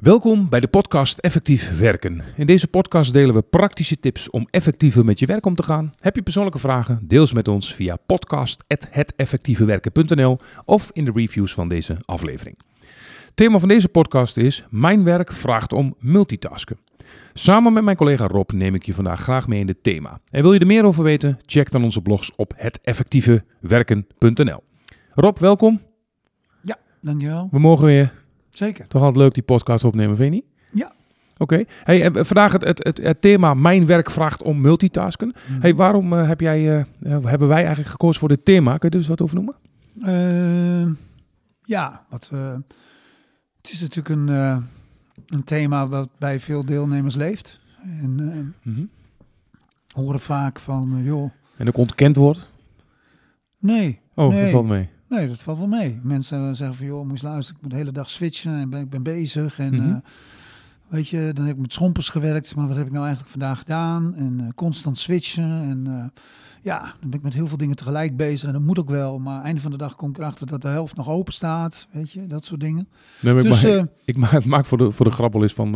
Welkom bij de podcast Effectief Werken. In deze podcast delen we praktische tips om effectiever met je werk om te gaan. Heb je persoonlijke vragen? Deel ze met ons via podcast.heteffectievewerken.nl of in de reviews van deze aflevering. Het thema van deze podcast is Mijn werk vraagt om multitasken. Samen met mijn collega Rob neem ik je vandaag graag mee in dit thema. En wil je er meer over weten? Check dan onze blogs op heteffectievewerken.nl. Rob, welkom. Ja, dankjewel. We mogen weer Zeker. toch altijd leuk die podcast opnemen, vind je niet? Ja. Oké. Hey, vandaag het, het, het, het thema Mijn werk vraagt om multitasken. Mhm. Hey, waarom eh, heb jij, eh, eh, hebben wij eigenlijk gekozen voor dit thema? Kun je er dus wat over noemen? Ja, wat, het is natuurlijk een, een thema wat bij veel deelnemers leeft. En eh, Mhm. horen vaak van, eh, joh, En ook ontkend wordt? nee, Oh, Nee. dat valt mee. nee, dat valt wel mee. Mensen zeggen van, joh, moet je luisteren, ik moet de hele dag switchen en ben, ik ben bezig. En Mhm. eh, weet je, dan heb ik met schompers gewerkt, maar wat heb ik nou eigenlijk vandaag gedaan? En eh, constant switchen en... eh, ja, dan ben ik met heel veel dingen tegelijk bezig en dat moet ook wel. Maar einde van de dag kom ik erachter dat de helft nog open staat. Weet je, dat soort dingen. Nee, maar ik Dus maak, eh, ik maak, maak voor, de, voor de grap wel eens van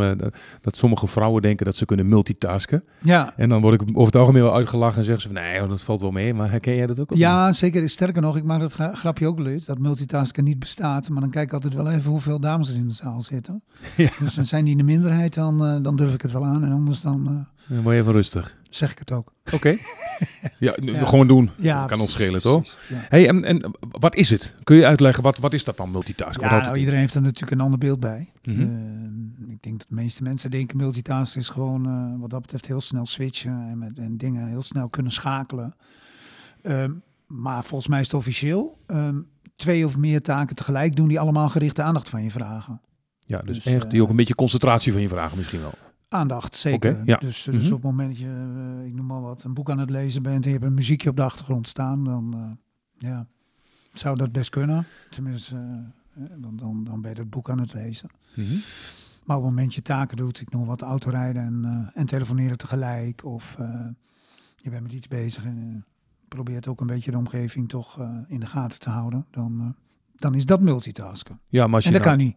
dat- sommige vrouwen denken dat ze kunnen multitasken. ja, En dan word ik over het algemeen wel uitgelachen en zeggen ze van nee, dat valt wel mee. Maar herken jij dat ook? niet? ja, zeker. Sterker nog, ik maak dat gra- grapje ook wel eens, dat multitasken niet bestaat. Maar dan kijk ik altijd wel even hoeveel dames er in de zaal zitten. Ja. Dus dan zijn die in de minderheid, dan, eh, dan durf ik het wel aan. En anders dan eh, Dan word je even rustig. zeg ik het ook. Oké. ja, gewoon doen. Ja, kan ons schelen, toch? Ja. Hey, en, en wat is het? Kun je uitleggen, wat, wat is dat dan, multitasken? Wat Ja, nou, iedereen heeft er natuurlijk een ander beeld bij. Mhm. Eh, ik denk dat de meeste mensen denken multitasken is gewoon eh, wat dat betreft heel snel switchen en, met, en dingen heel snel kunnen schakelen. Ehm, maar volgens mij is het officieel ehm, twee of meer taken tegelijk doen die allemaal gerichte aandacht van je vragen. Ja, dus, Dus, echt die ook een beetje concentratie van je vragen misschien wel. Aandacht, zeker. Ja. Dus, dus Mhm. op het moment dat je, eh, ik noem maar wat, een boek aan het lezen bent en je hebt een muziekje op de achtergrond staan, dan eh, ja, zou dat best kunnen. Tenminste, eh, dan, dan, dan ben je het boek aan het lezen. Mhm. Maar op het moment je taken doet, ik noem wat autorijden en, en telefoneren tegelijk. Of je bent met iets bezig en probeert ook een beetje de omgeving toch in de gaten te houden. Dan, dan is dat multitasken. Ja, maar als je En dat nou- kan niet.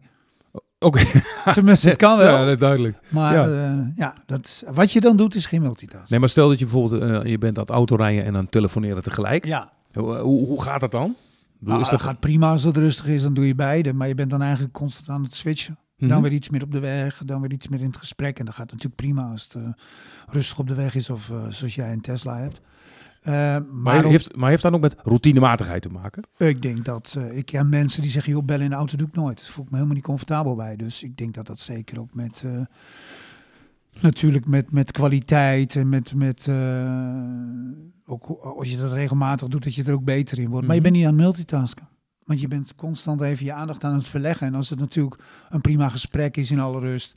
Oké, Tenminste, het kan wel. ja, dat is duidelijk. maar ja. ja, ja dat, is- wat je dan doet is geen multitasken. Nee, maar stel dat je bijvoorbeeld, eh, je bent aan het autorijden en aan het telefoneren tegelijk. Ja, Hoe, hoe, hoe gaat dat dan? Ik bedoel, nou, is dat dat... gaat prima als het rustig is, dan doe je beide. Maar je bent dan eigenlijk constant aan het switchen. Mhm. Dan weer iets meer op de weg, dan weer iets meer in het gesprek. En dat gaat natuurlijk prima als het eh, rustig op de weg is of eh, zoals jij een Tesla hebt. Eh, maar Maar heeft, maar heeft dat ook met routinematigheid te maken? ik denk dat eh, ik ken mensen die zeggen, joh, bellen in de auto doe ik nooit. Daar voel ik me helemaal niet comfortabel bij. Dus ik denk dat dat zeker ook met, eh, natuurlijk met, met kwaliteit en met, met ook als je dat regelmatig doet, dat je er ook beter in wordt. Maar je Mhm. bent niet aan het multitasken. Want je bent constant even je aandacht aan het verleggen. En als het natuurlijk een prima gesprek is in alle rust.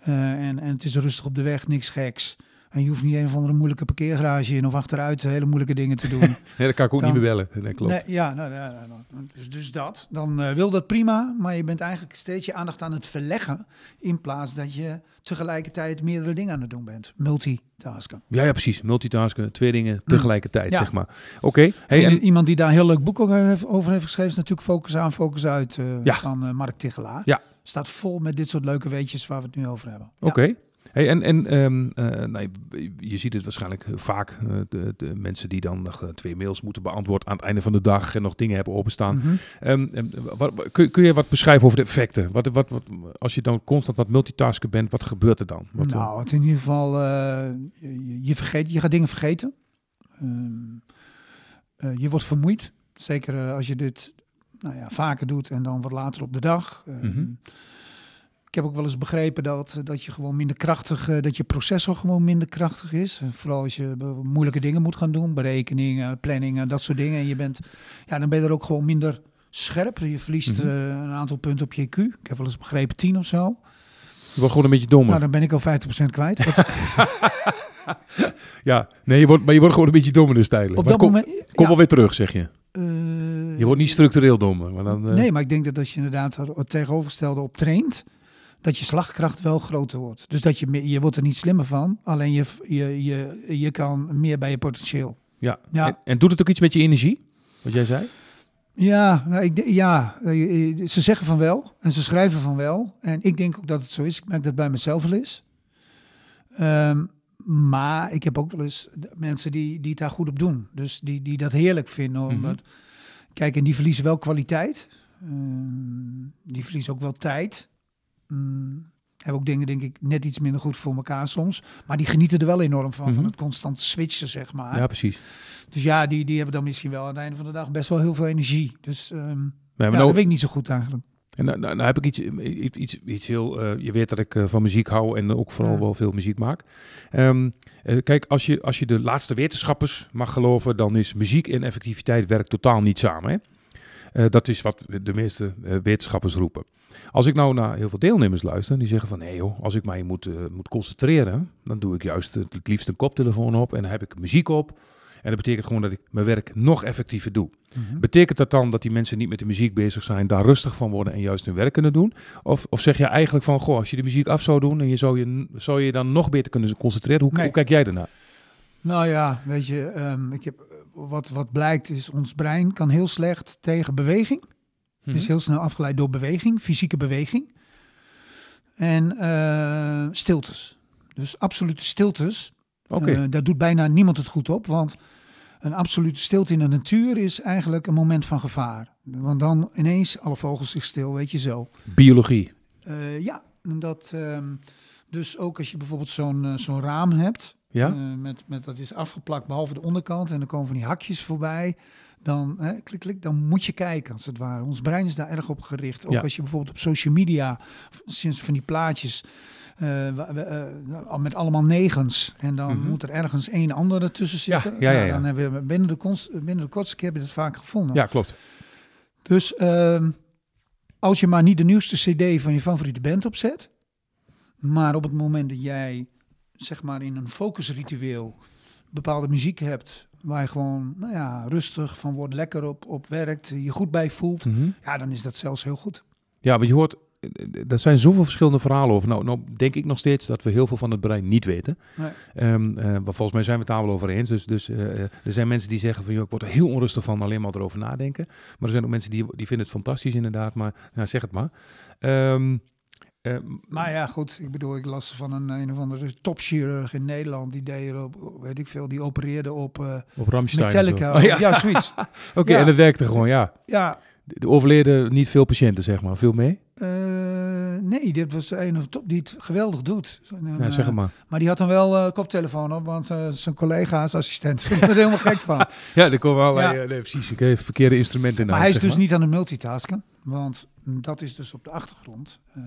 en, en het is rustig op de weg, niks geks. En je hoeft niet een of andere moeilijke parkeergarage in of achteruit hele moeilijke dingen te doen. Nee, dat kan ik ook Dan- niet meer bellen. Nee, klopt. Nee, ja, nou, ja, nou, dus, dus dat. Dan eh, wil dat prima, maar je bent eigenlijk steeds je aandacht aan het verleggen. In plaats dat je tegelijkertijd meerdere dingen aan het doen bent. Multitasken. Ja, ja, precies. Multitasken, twee dingen tegelijkertijd, Ja. zeg maar. Oké. Hey, En iemand die daar een heel leuk boek over heeft, over heeft geschreven is natuurlijk Focus aan, Focus uit eh, Ja. van eh, Mark Tichelaar. Ja. Staat vol met dit soort leuke weetjes waar we het nu over hebben. Oké. Hey, en en ehm, eh, nou, je ziet het waarschijnlijk eh, vaak. eh, de, de mensen die dan nog twee mails moeten beantwoorden aan het einde van de dag en nog dingen hebben openstaan. Mhm. Ehm, ehm, wat- kun, kun je wat beschrijven over de effecten? Wat, wat, wat, als je dan constant wat multitasken bent, wat gebeurt er dan? Wat, nou, het in ieder geval, je, je, vergeet, je gaat dingen vergeten. Je wordt vermoeid. Zeker als je dit nou ja, vaker doet en dan wat later op de dag. Mhm. Ik heb ook wel eens begrepen dat, dat je gewoon minder krachtig, eh, dat je processor gewoon minder krachtig is. Vooral als je moeilijke dingen moet gaan doen, berekeningen, planningen, dat soort dingen. En je bent, ja, dan ben je er ook gewoon minder scherp. Je verliest Mhm. eh, een aantal punten op je IQ. Ik heb wel eens begrepen 10 of zo. je wordt gewoon een beetje dommer. Nou, dan ben ik al 50% kwijt. Wat- ja, nee, je wordt, maar je wordt gewoon een beetje dommer dus tijdelijk. op Maar dat kom, moment. kom wel weer terug, zeg je. eh, Je wordt niet structureel dommer. Maar dan, Nee, maar ik denk dat als je inderdaad er het tegenovergestelde op traint, dat je slagkracht wel groter wordt. Dus dat je, je wordt er niet slimmer van, alleen je, je, je, je kan meer bij je potentieel. Ja. Ja. En, en doet het ook iets met je energie? Wat jij zei? Ja, nou, ik, ja, eh, eh, ze zeggen van wel en ze schrijven van wel. En ik denk ook dat het zo is. Ik merk dat bij mezelf wel is. Ehm, maar ik heb ook wel eens mensen die, die het daar goed op doen. Dus die, die dat heerlijk vinden. Mhm. Omdat, Kijk, en die verliezen wel kwaliteit. Ehm, die verliezen ook wel tijd. Mm, hebben ook dingen, denk ik, net iets minder goed voor elkaar soms. Maar die genieten er wel enorm van, Mhm. van het constante switchen, zeg maar. Ja, precies. Dus ja, die, die hebben dan misschien wel aan het einde van de dag best wel heel veel energie. Dus ja, hebben dat nou, weet ik niet zo goed eigenlijk. en nou, nou, nou heb ik iets, iets, iets, heel... eh, je weet dat ik eh, van muziek hou en ook vooral Ja. wel veel muziek maak. Ehm, eh, kijk, als je, als je de laatste wetenschappers mag geloven... dan is muziek en effectiviteit werkt totaal niet samen. Hè? Eh, dat is wat de meeste eh, wetenschappers roepen. Als ik nou naar heel veel deelnemers luister, die zeggen van nee joh, als ik mij moet, eh, moet concentreren, dan doe ik juist het, liefst een koptelefoon op en dan heb ik muziek op. En dat betekent gewoon dat ik mijn werk nog effectiever doe. Betekent dat dan dat die mensen niet met de muziek bezig zijn, daar rustig van worden en juist hun werk kunnen doen? Of, of zeg je eigenlijk van, goh, als je de muziek af zou doen en je zou je, zou je dan nog beter kunnen concentreren? Hoe, Nee. hoe kijk jij ernaar? Nou ja, weet je, ehm, ik heb, wat, wat blijkt is, ons brein kan heel slecht tegen beweging. Mhm. Is heel snel afgeleid door beweging, fysieke beweging. En eh, stiltes. Dus absolute stiltes. Oké, Eh, daar doet bijna niemand het goed op, want een absolute stilte in de natuur is eigenlijk een moment van gevaar. Want dan ineens alle vogels zich stil, weet je zo. biologie. Eh, ja, dat, ehm, dus ook als je bijvoorbeeld zo'n zo'n raam hebt, Ja? eh, met, met, dat is afgeplakt behalve de onderkant en dan komen van die hakjes voorbij. Dan, hè, klik, klik, dan moet je kijken, als het ware. Ons brein is daar erg op gericht. Ook Ja. als je bijvoorbeeld op social media, sinds van die plaatjes, al met allemaal negens. En dan Mhm. moet er ergens één andere tussen zitten. ja, ja, Nou, ja. Dan hebben we binnen de, konst, binnen de kortste keer heb je het vaak gevonden. ja, klopt. Dus ehm, als je maar niet de nieuwste CD van je favoriete band opzet, maar op het moment dat jij zeg maar in een focusritueel bepaalde muziek hebt, waar je gewoon nou ja, rustig van wordt, lekker op, op werkt, je goed bij voelt, Mhm. ja, dan is dat zelfs heel goed. Ja, want je hoort, eh, er zijn zoveel verschillende verhalen over. Nou, nou denk ik nog steeds dat we heel veel van het brein niet weten. Nee. Ehm, eh, maar volgens mij zijn we het daar wel over eens. Dus, dus eh, er zijn mensen die zeggen van, joh, ik word er heel onrustig van alleen maar erover nadenken. Maar er zijn ook mensen die, die vinden het fantastisch inderdaad. Maar ja, zeg het maar. Ehm, eh, Maar ja, goed, ik bedoel, ik las van een, een of andere topchirurg in Nederland, die deed op, weet ik veel, die opereerde op eh, op Ramstein. Metallica. Oh, ja, ja, zoiets. oké, Ja. en dat werkte gewoon, ja. Ja, Er overleden niet veel patiënten, zeg maar. Veel mee? Eh, nee, dit was een of top die het geweldig doet. En, Ja, eh, zeg maar. Maar die had dan wel koptelefoon op, want zijn collega's, assistent, er helemaal gek van. Ja, er komen allerlei, nee, precies. Ik heb verkeerde instrumenten in de maar hij is dus niet aan het multitasken, want dat is dus op de achtergrond. Ehm,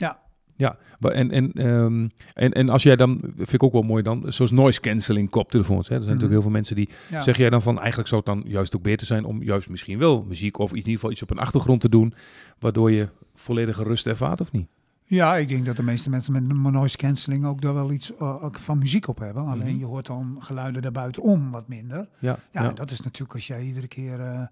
ja, Ja, en, en, ehm, en, en als jij dan, vind ik ook wel mooi dan, zoals noise cancelling koptelefoons. Hè? Er zijn natuurlijk heel veel mensen die, ja. zeg jij dan van, eigenlijk zou het dan juist ook beter zijn om juist misschien wel muziek of in ieder geval iets op een achtergrond te doen, waardoor je volledige rust ervaart of niet? ja, ik denk dat de meeste mensen met een noise cancelling ook daar wel iets eh, van muziek op hebben. Alleen Mhm. je hoort dan geluiden daarbuitenom wat minder. Ja, Ja, ja. dat is natuurlijk als jij iedere keer eh,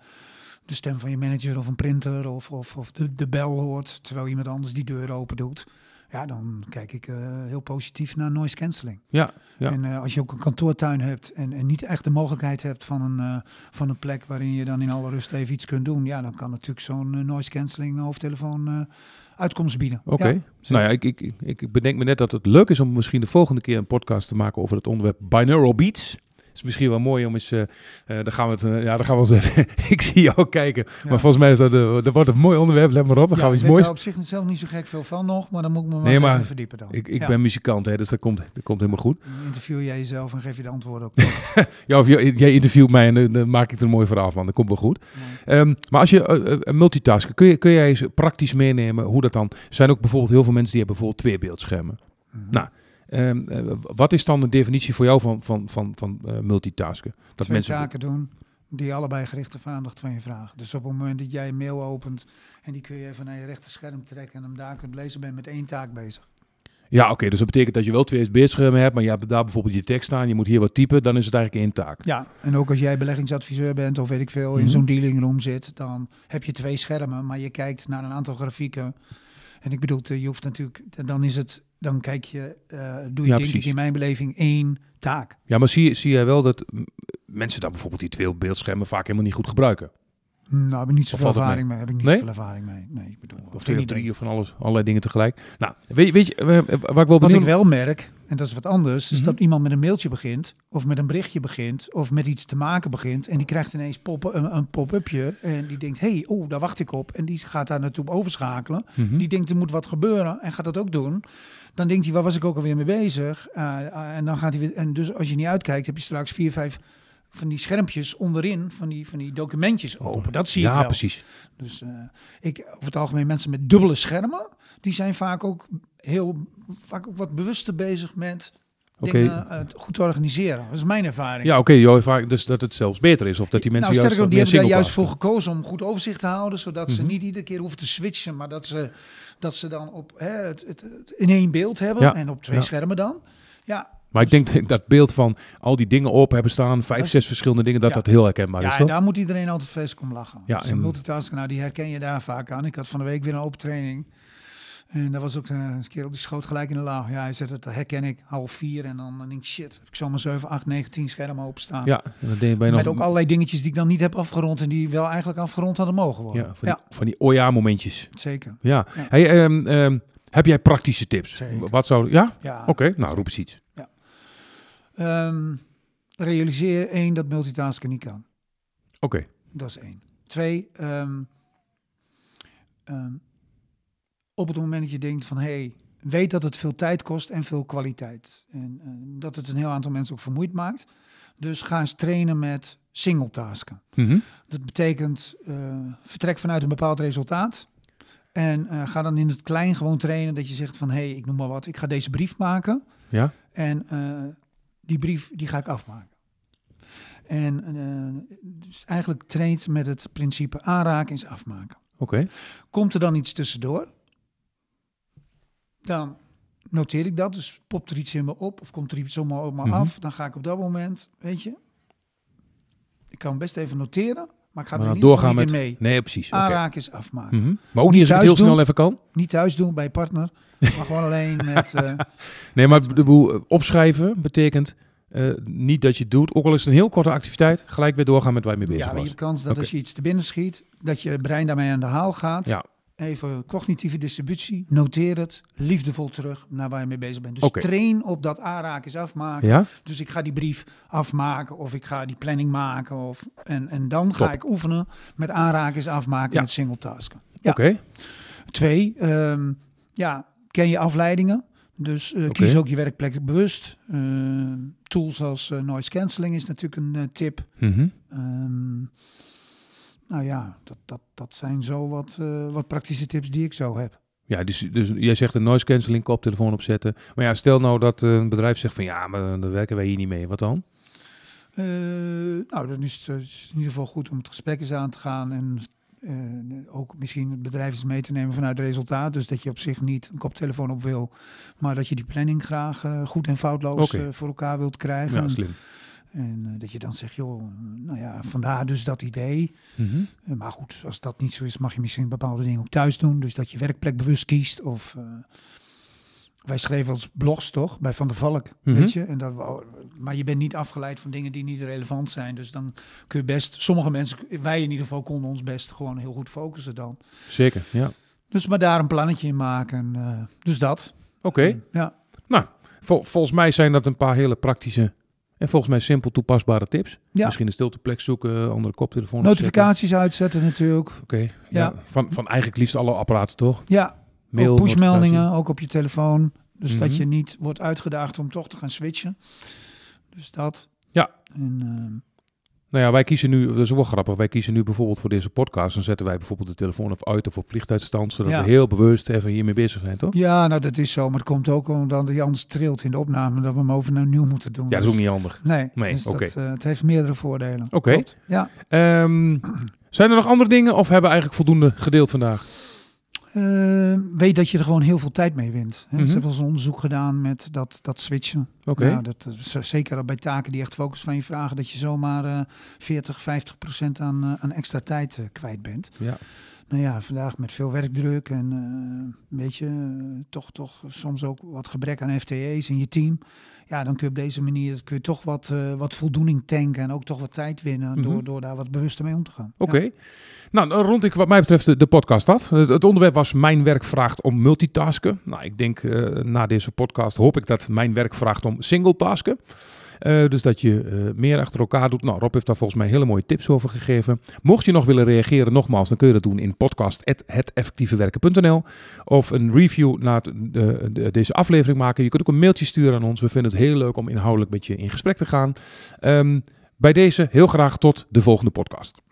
de stem van je manager of een printer of, of, of de, de bel hoort, terwijl iemand anders die deur open doet. Ja, dan kijk ik eh, heel positief naar noise cancelling. Ja, ja. En eh, als je ook een kantoortuin hebt en, en niet echt de mogelijkheid hebt van een, eh, van een plek waarin je dan in alle rust even iets kunt doen, ja, dan kan natuurlijk zo'n noise cancelling hoofdtelefoon uitkomst bieden. Oké. Ja, nou ja, ik, ik, ik- ik bedenk me net dat het leuk is om misschien de volgende keer een podcast te maken over het onderwerp binaural beats. Is misschien wel mooi om eens, eh eh, daar gaan we het, eh, ja, daar gaan we eens even, ik zie jou kijken. Ja. Maar volgens mij is dat, dat wordt een mooi onderwerp, let maar op, dan gaan we ik iets moois. daar op zich zelf niet zo gek veel van nog, maar dan moet ik me maar, Nee, maar even verdiepen dan. Ik, ik ben muzikant, hè, dus dat komt, dat komt helemaal goed. Interview jij jezelf en geef je de antwoorden ook. Ja, of jij, interviewt mij en dan, dan maak ik er een mooi verhaal van. Dat komt wel goed. Ehm, maar als je multitasken, kun je, kun jij eens praktisch meenemen hoe dat dan... Er zijn ook bijvoorbeeld heel veel mensen die hebben bijvoorbeeld twee beeldschermen. Mhm. Nou, Ehm, eh, wat is dan de definitie voor jou van, van, van, van eh, multitasken? Dat Twee mensen taken doen die allebei gericht op aandacht van je vragen. Dus op het moment dat jij een mail opent en die kun je even naar je rechter scherm trekken en hem daar kunt lezen, ben je met één taak bezig. Ja, oké, dus dat betekent dat je wel twee beeldschermen hebt, maar je hebt daar bijvoorbeeld je tekst staan, je moet hier wat typen, dan is het eigenlijk één taak. Ja, en ook als jij beleggingsadviseur bent of weet ik veel, in Mhm. zo'n dealing room zit, dan heb je twee schermen, maar je kijkt naar een aantal grafieken. En ik bedoel, eh, je hoeft natuurlijk, dan is het, dan kijk je, eh, doe je Ja, denk ik precies. in mijn beleving één taak. Ja, maar zie, zie jij wel dat mensen dan bijvoorbeeld die twee beeldschermen vaak helemaal niet goed gebruiken? Nou, heb ik niet zoveel ervaring mee. Heb ik niet Nee? zoveel ervaring mee. Nee, ik bedoel, Of twee of drie of van alles, allerlei dingen tegelijk. Nou, weet, je- weet je, eh, waar ik wel Wat ik wel merk, en dat is wat anders, is Mhm. dat iemand met een mailtje begint, of met een berichtje begint, of met iets te maken begint, en die krijgt ineens pop een, een pop-upje, en die denkt, hé, hey, oh, daar wacht ik op, en die gaat daar naartoe overschakelen. Mhm. Die denkt, er moet wat gebeuren, en gaat dat ook doen. Dan denkt hij, waar was ik ook alweer mee bezig? Uh, uh, en dan gaat hij weer, en dus als je niet uitkijkt, heb je straks vier, vijf van die schermpjes onderin, van die, van die documentjes open. Dat zie ik ja, wel. precies. Dus eh, ik, over het algemeen mensen met dubbele schermen, die zijn vaak ook heel, vaak ook wat bewuster bezig met Oké. dingen eh, goed te organiseren. Dat is mijn ervaring. Ja, oké, joh, vaak dus dat het zelfs beter is. Of dat die mensen nou, juist nog, wat die hebben daar juist voor gekozen om goed overzicht te houden, zodat ze Mhm. niet iedere keer hoeven te switchen, maar dat ze, dat ze dan op hè, het, het, het in één beeld hebben Ja. en op twee Ja. schermen dan. Ja, Maar ik denk dat beeld van al die dingen op hebben staan, vijf, zes verschillende dingen, dat Ja. dat heel herkenbaar ja is, toch? daar moet iedereen altijd vreselijk om lachen. Ja, Ja, en- multitasken, nou, die herken je daar vaak aan. Ik had van de week weer een open training. En dat was ook eh, een keer op die schoot gelijk in de laag. Ja, hij zei dat herken ik, half vier. En dan denk ik, shit, heb ik zomaar 7, 8, 9, 10 schermen openstaan. Ja, en je nog... Met ook allerlei dingetjes die ik dan niet heb afgerond en die wel eigenlijk afgerond hadden mogen worden. ja, van, Die, van die oh ja momentjes. zeker. Ja. Ja. Hey, ehm, ehm, heb jij praktische tips? Zeker. Wat zou... Ja? Ja. Oké, nou roep eens iets. Ehm, realiseer één dat multitasken niet kan. Oké. Dat is één. Twee, ehm, ehm, op het moment dat je denkt van hé, hey, weet dat het veel tijd kost en veel kwaliteit. En eh, dat het een heel aantal mensen ook vermoeid maakt. Dus ga eens trainen met singletasken. Mhm. Dat betekent eh, vertrek vanuit een bepaald resultaat. En eh, ga dan in het klein gewoon trainen dat je zegt van hé, hey, ik noem maar wat, ik ga deze brief maken. Ja? En die brief die ga ik afmaken. En eh, dus eigenlijk traint met het principe aanraken is afmaken. Oké. Komt er dan iets tussendoor, dan noteer ik dat. Dus popt er iets in me op of komt er iets zomaar op me Mhm. af. Dan ga ik op dat moment, weet je, ik kan best even noteren, maar ik ga Maar er ieder doorgaan niet met... mee. Nee, precies. Aanraken is afmaken. Mhm. Maar ook niet als het heel snel even kan? Niet thuis doen bij je partner, maar gewoon alleen met... eh, Nee, maar ik bedoel, eh, opschrijven betekent eh, niet dat je het doet. Ook al is het een heel korte activiteit, gelijk weer doorgaan met waar je mee bezig ja, je was. hebt kans dat als je iets te binnen schiet, dat je brein daarmee aan de haal gaat. Ja. Even cognitieve distributie, noteer het, liefdevol terug naar waar je mee bezig bent. Dus train op dat aanraken is afmaken. Ja? Dus ik ga die brief afmaken of ik ga die planning maken. Of, en, en dan ga Top. ik oefenen met aanraken is afmaken Ja. met singletasken. Ja. Oké. Twee, ehm, ja, ken je afleidingen. Dus eh, kies ook je werkplek bewust. Eh, tools als eh, noise cancelling is natuurlijk een tip. Mhm. Ehm, nou ja, dat, dat, dat zijn zo wat, eh, wat praktische tips die ik zo heb. Ja, dus, dus jij zegt een noise cancelling koptelefoon opzetten. Maar ja, stel nou dat eh, een bedrijf zegt van ja, maar dan werken wij hier niet mee. Wat dan? Eh, nou, dan is het in ieder geval goed om het gesprek eens aan te gaan. En ook misschien het bedrijf eens mee te nemen vanuit het resultaat. Dus dat je op zich niet een koptelefoon op wil. Maar dat je die planning graag goed en foutloos voor elkaar wilt krijgen. Ja, slim. En eh, dat je dan zegt, joh, nou ja, vandaar dus dat idee. Mhm. Eh, maar goed, als dat niet zo is, mag je misschien bepaalde dingen ook thuis doen. Dus dat je werkplek bewust kiest. Of eh, wij schreven als blogs toch bij Van der Valk, Mhm. weet je. En dat, maar je bent niet afgeleid van dingen die niet relevant zijn. Dus dan kun je best, sommige mensen, wij in ieder geval, konden ons best gewoon heel goed focussen dan. Zeker, ja. Dus maar daar een plannetje in maken. dus dat. Oké. Ja. Vol- volgens mij zijn dat een paar hele praktische en volgens mij simpel toepasbare tips. Ja. Misschien een stilteplek zoeken, andere koptelefoon opzetten. Notificaties uitzetten natuurlijk. Oké, ja. Ja. Van, van eigenlijk liefst alle apparaten, toch? Ja, Mail, ook pushmeldingen, ook op je telefoon. Dus dat Mhm. je niet wordt uitgedaagd om toch te gaan switchen. Dus dat. Ja. En, ehm, Nou ja, wij kiezen nu, dat is wel grappig, wij kiezen nu bijvoorbeeld voor deze podcast, dan zetten wij bijvoorbeeld de telefoon of uit of op vliegtuigstand, zodat Ja. we heel bewust even hiermee bezig zijn, toch? ja, nou dat is zo. Maar het komt ook omdat anders trilt in de opname. Dat we hem over naar nieuw moeten doen. Ja, dat is ook Dus- niet handig. Nee, Nee, dus dat, eh, het heeft meerdere voordelen. Oké. Ja. Ehm, zijn er nog andere dingen of hebben we eigenlijk voldoende gedeeld vandaag? Eh, weet dat je er gewoon heel veel tijd mee wint. Hè. Mhm. Ze hebben eens een onderzoek gedaan met dat, dat switchen. Oké. Ja, dat, is zeker bij taken die echt focus van je vragen, dat je zomaar eh 40, 50 procent aan, eh, aan extra tijd eh, kwijt bent. Ja. Nou ja, vandaag met veel werkdruk en uh, weet je, toch, toch soms ook wat gebrek aan FTE's in je team. Ja, dan kun je op deze manier kun je toch wat, uh, wat voldoening tanken en ook toch wat tijd winnen door, mm -hmm. door daar wat bewuster mee om te gaan. Oké. Okay. Nou, dan rond ik wat mij betreft de, de podcast af. Het, het, onderwerp was Mijn werk vraagt om multitasken. Nou, ik denk uh, na deze podcast hoop ik dat Mijn werk vraagt om singletasken. Uh, dus dat je uh, meer achter elkaar doet. Nou, Rob heeft daar volgens mij hele mooie tips over gegeven. Mocht je nog willen reageren, nogmaals, dan kun je dat doen in podcast.heteffectievewerken.nl of een review naar de, de, deze aflevering maken. Je kunt ook een mailtje sturen aan ons. We vinden het heel leuk om inhoudelijk met je in gesprek te gaan. Um, bij deze heel graag tot de volgende podcast.